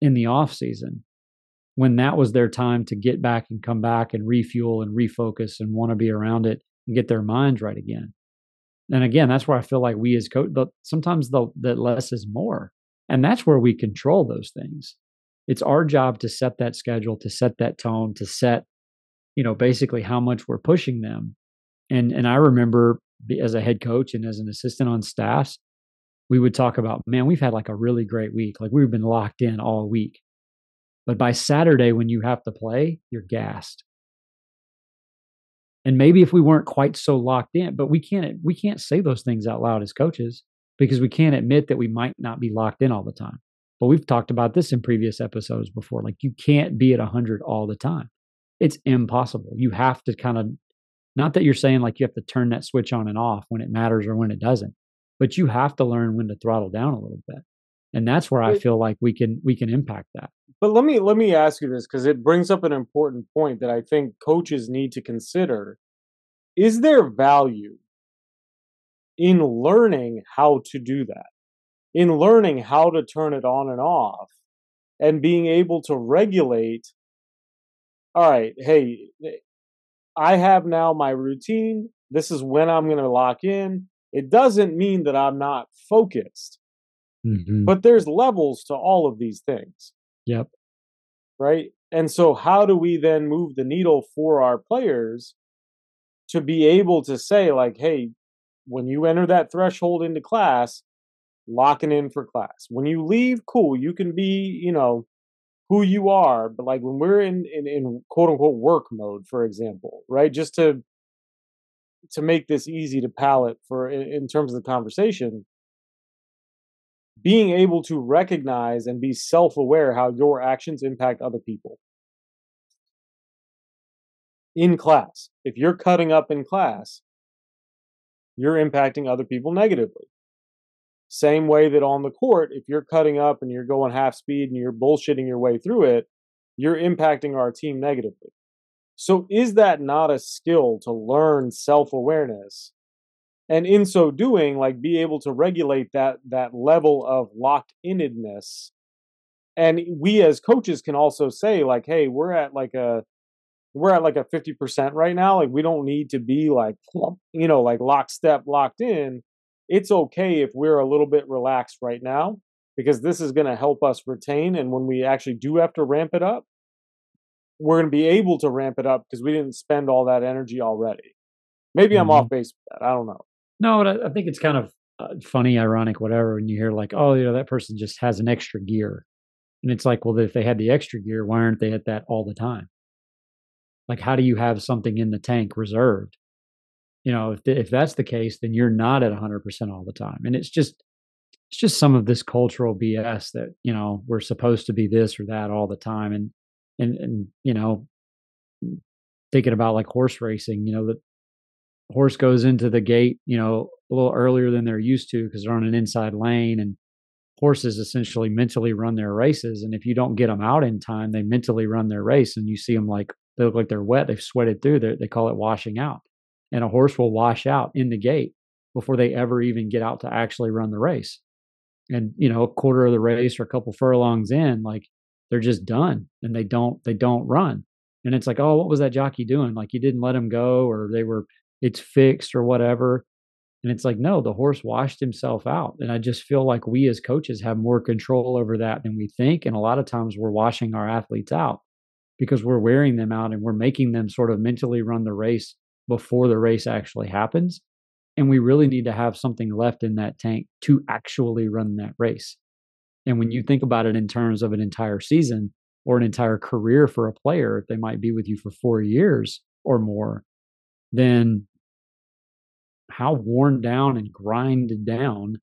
in the off season when that was their time to get back and come back and refuel and refocus and want to be around it and get their minds right again. And again, that's where I feel like we as coach, sometimes the, the less is more. And that's where we control those things. It's our job to set that schedule, to set that tone, to set, you know, basically how much we're pushing them. And and I remember as a head coach and as an assistant on staffs, we would talk about, man, we've had like a really great week. Like we've been locked in all week. But by Saturday, when you have to play, you're gassed. And maybe if we weren't quite so locked in, but we can't we can't say those things out loud as coaches because we can't admit that we might not be locked in all the time. But we've talked about this in previous episodes before. Like you can't be at 100 all the time. It's impossible. You have to kind of not that you're saying like you have to turn that switch on and off when it matters or when it doesn't, but you have to learn when to throttle down a little bit. And that's where I feel like we can we can impact that. But let me let me ask you this because it brings up an important point that I think coaches need to consider. Is there value in learning how to do that? In learning how to turn it on and off and being able to regulate all right, hey, I have now my routine. This is when I'm going to lock in. It doesn't mean that I'm not focused. Mm-hmm. But there's levels to all of these things. Yep. Right. And so, how do we then move the needle for our players to be able to say, like, hey, when you enter that threshold into class, locking in for class. When you leave, cool, you can be, you know, who you are. But like when we're in, in, in quote unquote work mode, for example, right? Just to to make this easy to palate for in terms of the conversation, being able to recognize and be self aware how your actions impact other people. In class, if you're cutting up in class, you're impacting other people negatively. Same way that on the court, if you're cutting up and you're going half speed and you're bullshitting your way through it, you're impacting our team negatively. So, is that not a skill to learn self awareness and in so doing like be able to regulate that that level of locked innedness and we as coaches can also say like hey we're at like a we're at like a 50% right now like we don't need to be like you know like lockstep locked in. It's okay if we're a little bit relaxed right now because this is going to help us retain and when we actually do have to ramp it up we're going to be able to ramp it up because we didn't spend all that energy already. Maybe mm-hmm. i'm off base with that i don't know no, I think it's kind of uh, funny, ironic, whatever, when you hear like, oh, you know, that person just has an extra gear. And it's like, well, if they had the extra gear, why aren't they at that all the time? Like, how do you have something in the tank reserved? You know, if, if that's the case, then you're not at 100% all the time. And it's just, it's just some of this cultural BS that, you know, we're supposed to be this or that all the time. And, and, and, you know, thinking about like horse racing, you know, the horse goes into the gate, you know, a little earlier than they're used to because they're on an inside lane and horses essentially mentally run their races. And if you don't get them out in time, they mentally run their race and you see them like they look like they're wet. They've sweated through. They're, they call it washing out. And a horse will wash out in the gate before they ever even get out to actually run the race. And you know, a quarter of the race or a couple furlongs in, like they're just done and they don't they don't run. And it's like, oh, what was that jockey doing? Like you didn't let him go, or they were it's fixed or whatever. And it's like, no, the horse washed himself out. And I just feel like we as coaches have more control over that than we think. And a lot of times we're washing our athletes out because we're wearing them out and we're making them sort of mentally run the race before the race actually happens. And we really need to have something left in that tank to actually run that race. And when you think about it in terms of an entire season or an entire career for a player, if they might be with you for four years or more, then how worn down and grinded down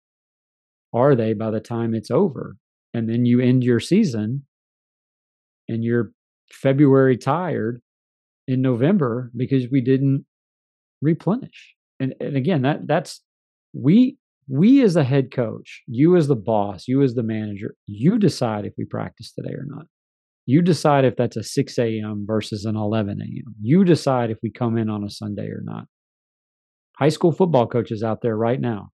are they by the time it's over? And then you end your season and you're February tired in November because we didn't replenish. And, and again, that that's we we as the head coach, you as the boss, you as the manager, you decide if we practice today or not. You decide if that's a 6 a.m. versus an 11 a.m. You decide if we come in on a Sunday or not high school football coaches out there right now.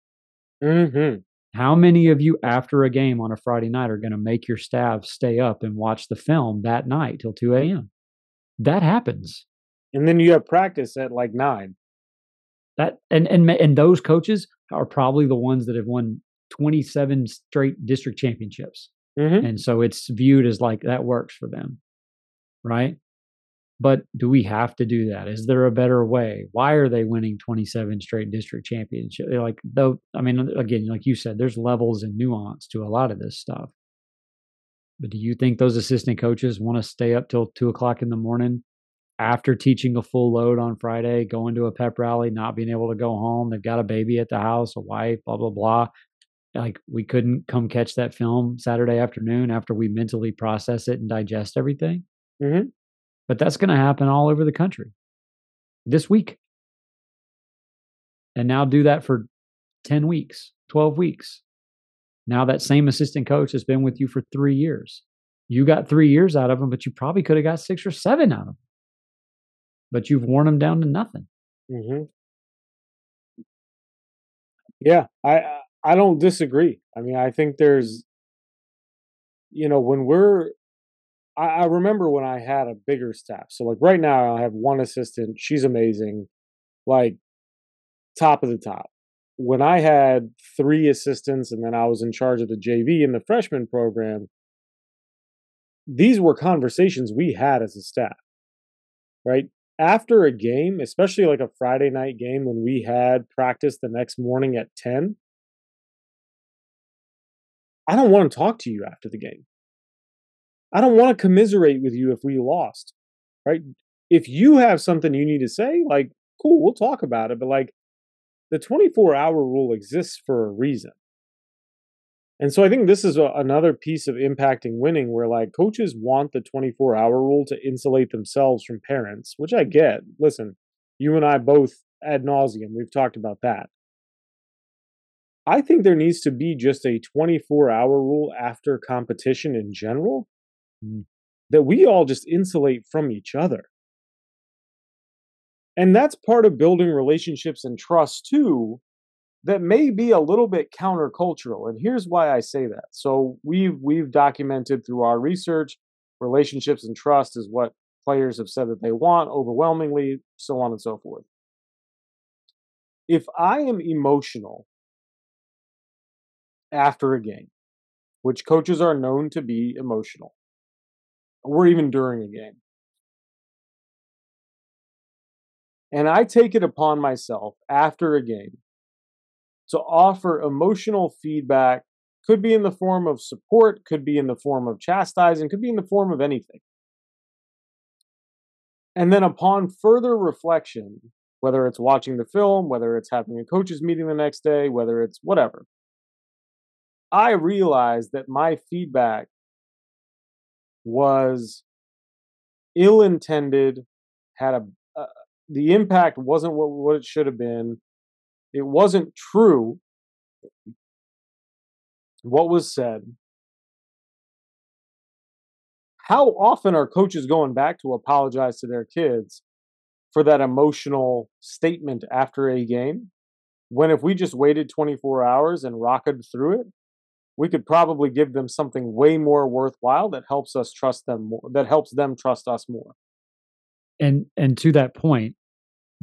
Mm-hmm. How many of you, after a game on a Friday night, are going to make your staff stay up and watch the film that night till 2 a.m.? That happens. And then you have practice at like nine. That and and and those coaches are probably the ones that have won 27 straight district championships. Mm-hmm. And so it's viewed as like that works for them. Right? But do we have to do that? Is there a better way? Why are they winning 27 straight district championships? Like, though, I mean, again, like you said, there's levels and nuance to a lot of this stuff. But do you think those assistant coaches want to stay up till two o'clock in the morning after teaching a full load on Friday, going to a pep rally, not being able to go home? They've got a baby at the house, a wife, blah, blah, blah. Like, we couldn't come catch that film Saturday afternoon after we mentally process it and digest everything. Mm-hmm. But that's going to happen all over the country this week. And now do that for 10 weeks, 12 weeks. Now that same assistant coach has been with you for three years. You got three years out of him, but you probably could have got six or seven out of him. But you've worn him down to nothing. Mm-hmm. Yeah, I I don't disagree. I mean, I think there's, you know, when we're I, I remember when I had a bigger staff. So like right now I have one assistant. She's amazing. Like top of the top. When I had three assistants and then I was in charge of the JV and the freshman program, these were conversations we had as a staff. Right? After a game, especially like a Friday night game when we had practice the next morning at 10, I don't want to talk to you after the game. I don't want to commiserate with you if we lost, right? If you have something you need to say, like, cool, we'll talk about it. But like, the 24 hour rule exists for a reason. And so I think this is a, another piece of impacting winning where like coaches want the 24 hour rule to insulate themselves from parents, which I get. Listen, you and I both ad nauseum, we've talked about that. I think there needs to be just a 24 hour rule after competition in general Mm. that we all just insulate from each other. And that's part of building relationships and trust too, that may be a little bit countercultural. And here's why I say that. So we've we've documented through our research, relationships and trust is what players have said that they want overwhelmingly, so on and so forth. If I am emotional after a game, which coaches are known to be emotional, or even during a game. And I take it upon myself after a game to offer emotional feedback could be in the form of support, could be in the form of chastising, could be in the form of anything. And then upon further reflection, whether it's watching the film, whether it's having a coaches meeting the next day, whether it's whatever, I realized that my feedback was ill intended, had a, uh, the impact wasn't what, what it should have been. It wasn't true what was said. How often are coaches going back to apologize to their kids for that emotional statement after a game? When if we just waited 24 hours and rocketed through it, we could probably give them something way more worthwhile that helps us trust them more, that helps them trust us more. And and to that point,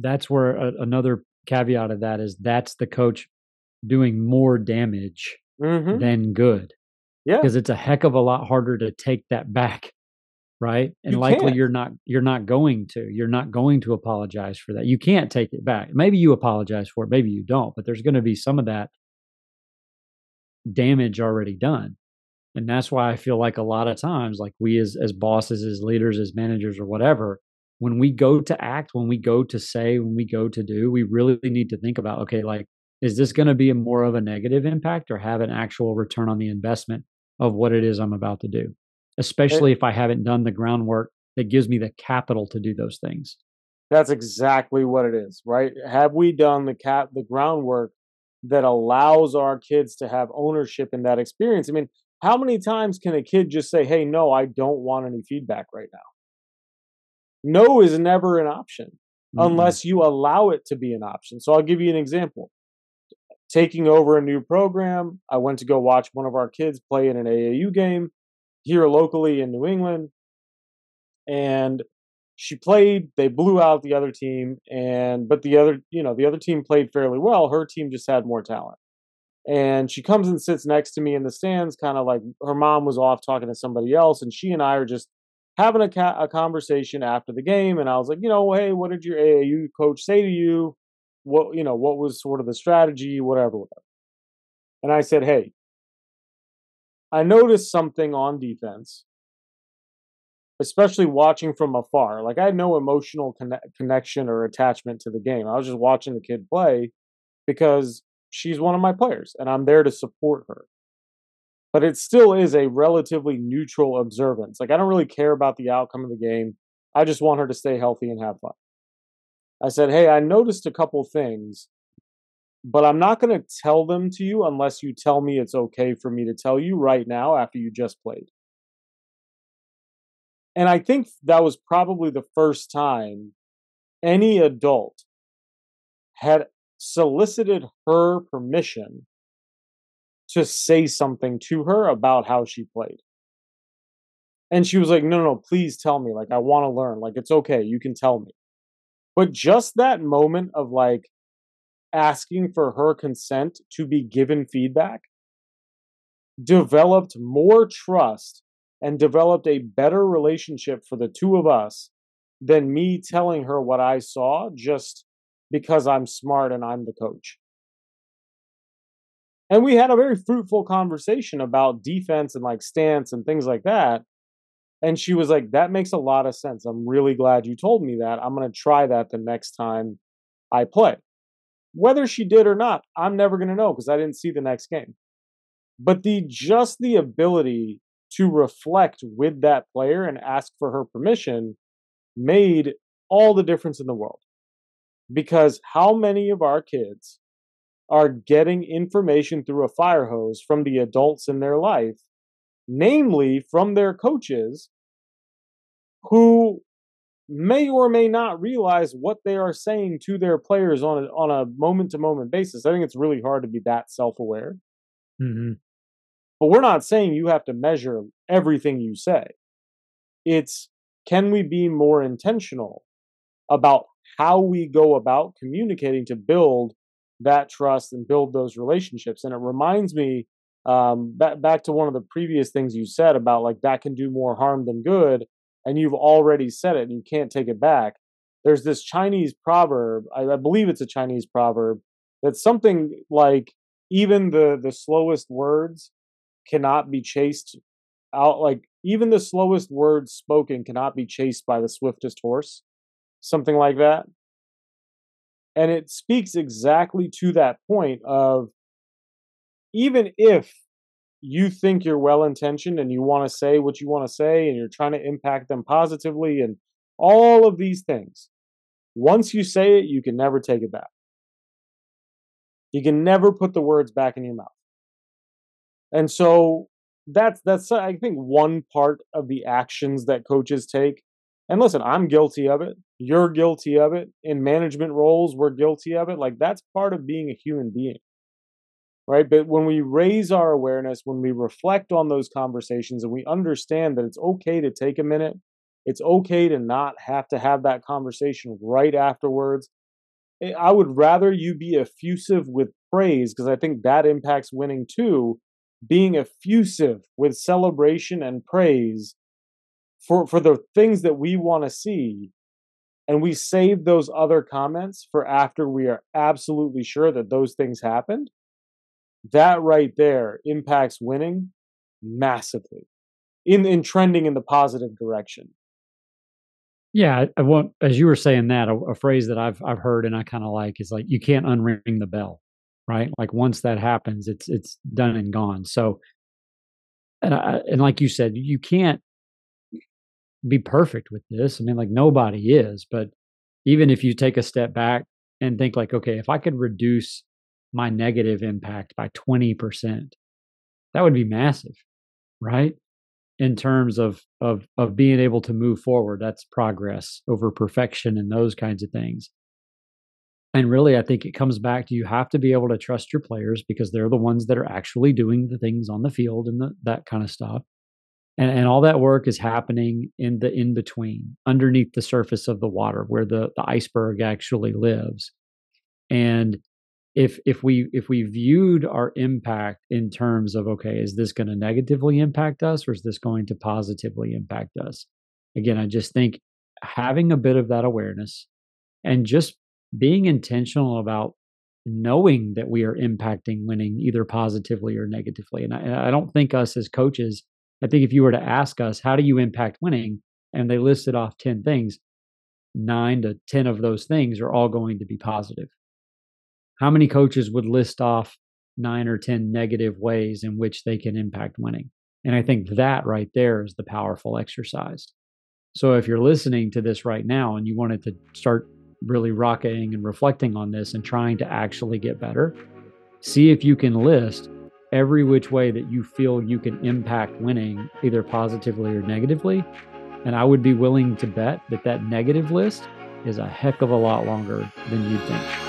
that's where a, another caveat of that is that's the coach doing more damage mm-hmm. than good. Yeah. Because it's a heck of a lot harder to take that (laughs) back. Right. And you likely can't. you're not you're not going to. You're not going to apologize for that. You can't take it back. Maybe you apologize for it, maybe you don't, but there's going to be some of that damage already done. And that's why I feel like a lot of times, like we as as bosses, as leaders, as managers or whatever, when we go to act, when we go to say, when we go to do, we really need to think about, okay, like is this going to be a more of a negative impact or have an actual return on the investment of what it is I'm about to do? Especially if I haven't done the groundwork that gives me the capital to do those things. That's exactly what it is, right? Have we done the cap the groundwork that allows our kids to have ownership in that experience? I mean, how many times can a kid just say, "Hey, no, I don't want any feedback right now"? No is never an option mm-hmm. unless you allow it to be an option. So I'll give you an example taking over a new program. I went to go watch one of our kids play in an AAU game here locally in New England. And she played, they blew out the other team and but the other, you know, the other team played fairly well. Her team just had more talent. And she comes and sits next to me in the stands kind of like her mom was off talking to somebody else and she and I are just having a, ca- a conversation after the game and I was like, you know, hey, what did your AAU coach say to you? what you know what was sort of the strategy whatever whatever and i said hey i noticed something on defense especially watching from afar. Like i had no emotional conne- connection or attachment to the game. I was just watching the kid play because she's one of my players and i'm there to support her. But it still is a relatively neutral observance. Like i don't really care about the outcome of the game. I just want her to stay healthy and have fun. I said, Hey, I noticed a couple things, but I'm not going to tell them to you unless you tell me it's okay for me to tell you right now after you just played. And I think that was probably the first time any adult had solicited her permission to say something to her about how she played. And she was like, no, no, no, please tell me. Like, I want to learn. Like, it's okay. You can tell me. But just that moment of like asking for her consent to be given feedback developed more trust and developed a better relationship for the two of us than me telling her what I saw just because I'm smart and I'm the coach. And we had a very fruitful conversation about defense and like stance and things like that. And she was like, That makes a lot of sense. I'm really glad you told me that. I'm going to try that the next time I play. Whether she did or not, I'm never going to know because I didn't see the next game. But the just the ability to reflect with that player and ask for her permission made all the difference in the world. Because how many of our kids are getting information through a fire hose from the adults in their life namely from their coaches who may or may not realize what they are saying to their players on a, on a moment to moment basis. I think it's really hard to be that self aware. Mm-hmm. But we're not saying you have to measure everything you say. It's can we be more intentional about how we go about communicating to build that trust and build those relationships? And it reminds me um, back back to one of the previous things you said about like that can do more harm than good, and you've already said it and you can't take it back. There's this Chinese proverb, I, I believe it's a Chinese proverb, that's something like even the the slowest words cannot be chased out like even the slowest word spoken cannot be chased by the swiftest horse something like that. And it speaks exactly to that point of even if you think you're well intentioned and you want to say what you want to say and you're trying to impact them positively and all of these things once you say it you can never take it back. You can never put the words back in your mouth and so that's that's I think one part of the actions that coaches take. And listen, I'm guilty of it. You're guilty of it. In management roles, we're guilty of it. Like that's part of being a human being. Right? But when we raise our awareness, when we reflect on those conversations and we understand that it's okay to take a minute, it's okay to not have to have that conversation right afterwards. Eh, I would rather you be effusive with praise because I think that impacts winning too being effusive with celebration and praise for, for the things that we want to see. And we save those other comments for after we are absolutely sure that those things happened. That right there impacts winning massively in, in trending in the positive direction. Yeah, I want as you were saying that a, a phrase that I've I've heard and I kind of like is like you can't unring the bell right? Like once that happens, it's it's done and gone. So, and I, and like you said, you can't be perfect with this. I mean, like nobody is, but even if you take a step back and think like, okay, if I could reduce my negative impact by 20%, that would be massive, right? In terms of of of being able to move forward, that's progress over perfection and those kinds of things. And really, I think it comes back to you have to be able to trust your players because they're the ones that are actually doing the things on the field and the, that kind of stuff. And, and all that work is happening in the in between, underneath the surface of the water, where the, the iceberg actually lives. And if if we if we viewed our impact in terms of okay, is this going to negatively impact us or is this going to positively impact us? Again, I just think having a bit of that awareness and just being intentional about knowing that we are impacting winning either positively or negatively. And I, I, don't think us as coaches, I think if you were to ask us, how do you impact winning? And they listed off 10 things, nine to 10 of those things are all going to be positive. How many coaches would list off nine or 10 negative ways in which they can impact winning? And I think that right there is the powerful exercise. So if you're listening to this right now and you wanted to start really rocketing and reflecting on this and trying to actually get better, see if you can list every which way that you feel you can impact winning, either positively or negatively. And I would be willing to bet that that negative list is a heck of a lot longer than you'd think.